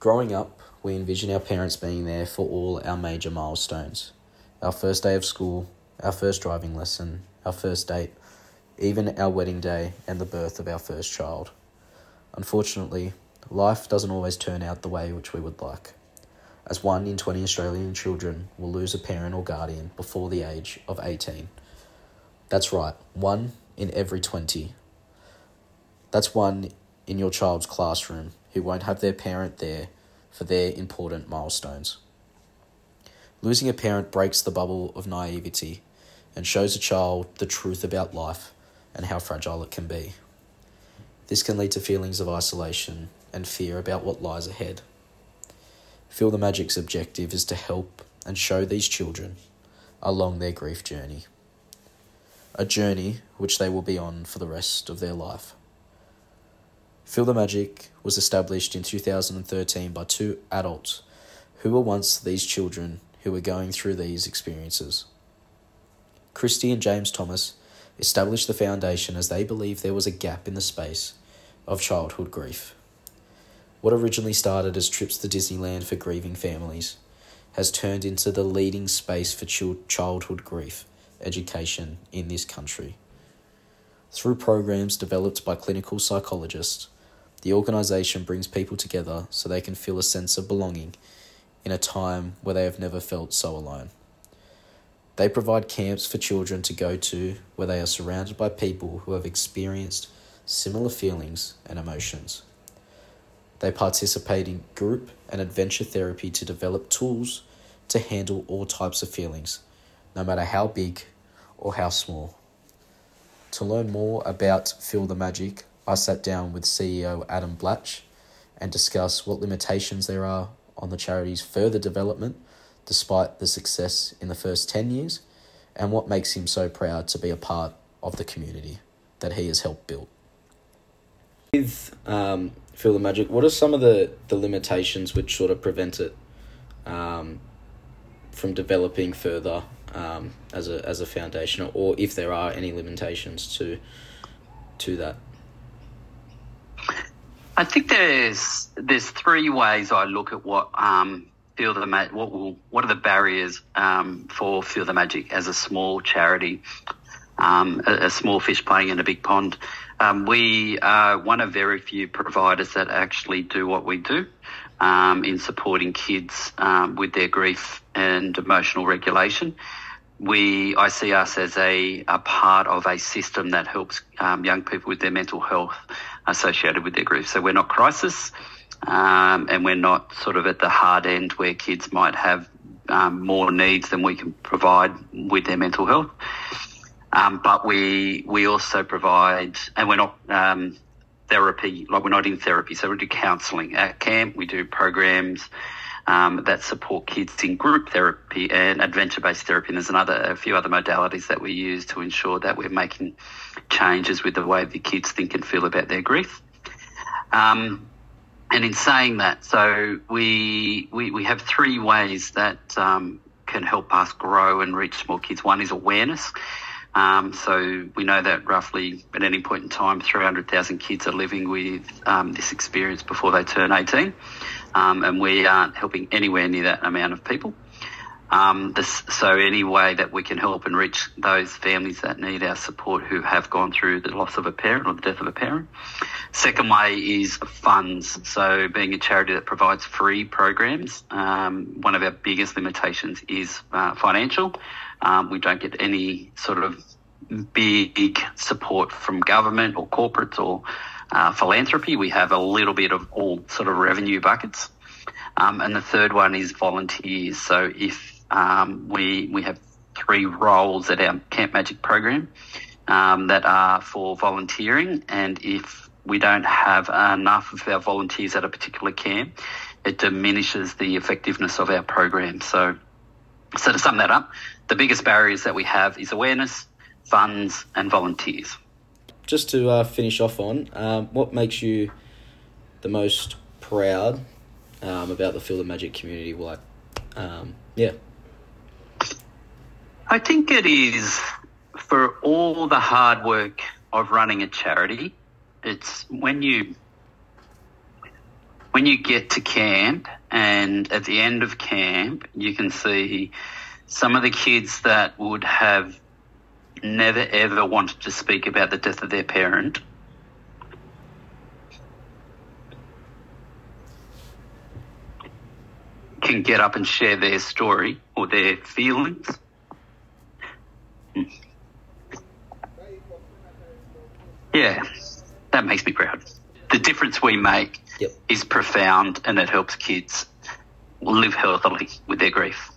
Growing up, we envision our parents being there for all our major milestones our first day of school, our first driving lesson, our first date, even our wedding day and the birth of our first child. Unfortunately, life doesn't always turn out the way which we would like, as one in 20 Australian children will lose a parent or guardian before the age of 18. That's right, one in every 20. That's one in your child's classroom who won't have their parent there for their important milestones. Losing a parent breaks the bubble of naivety and shows a child the truth about life and how fragile it can be. This can lead to feelings of isolation and fear about what lies ahead. Feel the Magic's objective is to help and show these children along their grief journey. A journey which they will be on for the rest of their life. Feel the Magic was established in 2013 by two adults who were once these children who were going through these experiences. Christy and James Thomas established the foundation as they believed there was a gap in the space of childhood grief. What originally started as trips to Disneyland for grieving families has turned into the leading space for childhood grief education in this country. Through programs developed by clinical psychologists, the organisation brings people together so they can feel a sense of belonging in a time where they have never felt so alone. They provide camps for children to go to where they are surrounded by people who have experienced similar feelings and emotions. They participate in group and adventure therapy to develop tools to handle all types of feelings, no matter how big or how small. To learn more about Feel the Magic, I sat down with CEO Adam Blatch and discussed what limitations there are on the charity's further development despite the success in the first 10 years, and what makes him so proud to be a part of the community that he has helped build. With um, Feel the Magic, what are some of the, the limitations which sort of prevent it um, from developing further um, as a as a foundation, or if there are any limitations to to that? I think there's there's three ways I look at what um, feel the what will what are the barriers um, for feel the magic as a small charity, um, a, a, small fish playing in a big pond. Um, we are one of very few providers that actually do what we do um, in supporting kids um, with their grief and emotional regulation. We I see us as a, a part of a system that helps young people with their mental health associated with their grief. So we're not crisis. Um, and we're not sort of at the hard end where kids might have um, more needs than we can provide with their mental health. Um, but we we also provide, and we're not um, therapy, like we're not in therapy, so we do counselling at camp. We do programs um, that support kids in group therapy and adventure-based therapy. And there's another a few other modalities that we use to ensure that we're making changes with the way the kids think and feel about their grief. Um, and in saying that, so we, we, we have three ways that um, can help us grow and reach more kids. One is awareness. Um, so we know that roughly at any point in time, 300,000 kids are living with um, this experience before they turn 18, um, and we aren't helping anywhere near that amount of people. Um, this, so any way that we can help and reach those families that need our support who have gone through the loss of a parent or the death of a parent. Second way is funds. So being a charity that provides free programs, um, one of our biggest limitations is uh, financial. Um, we don't get any sort of big support from government or corporates or uh, philanthropy. We have a little bit of all sort of revenue buckets. Um, and the third one is volunteers. So if um, we we have three roles at our Camp Magic program um, that are for volunteering, and if we don't have enough of our volunteers at a particular camp, it diminishes the effectiveness of our program. So, so to sum that up, the biggest barriers that we have is awareness, funds, and volunteers. Just to uh, finish off on, um, what makes you the most proud um, about the Feel the Magic community? Like, um, yeah. I think it is for all the hard work of running a charity. It's when you when when you get to camp, and at the end of camp, you can see some of the kids that would have never ever wanted to speak about the death of their parent. Can get up and share their story or their feelings. Yeah, that makes me proud. The difference we make Yep. is profound and it helps kids live healthily with their grief.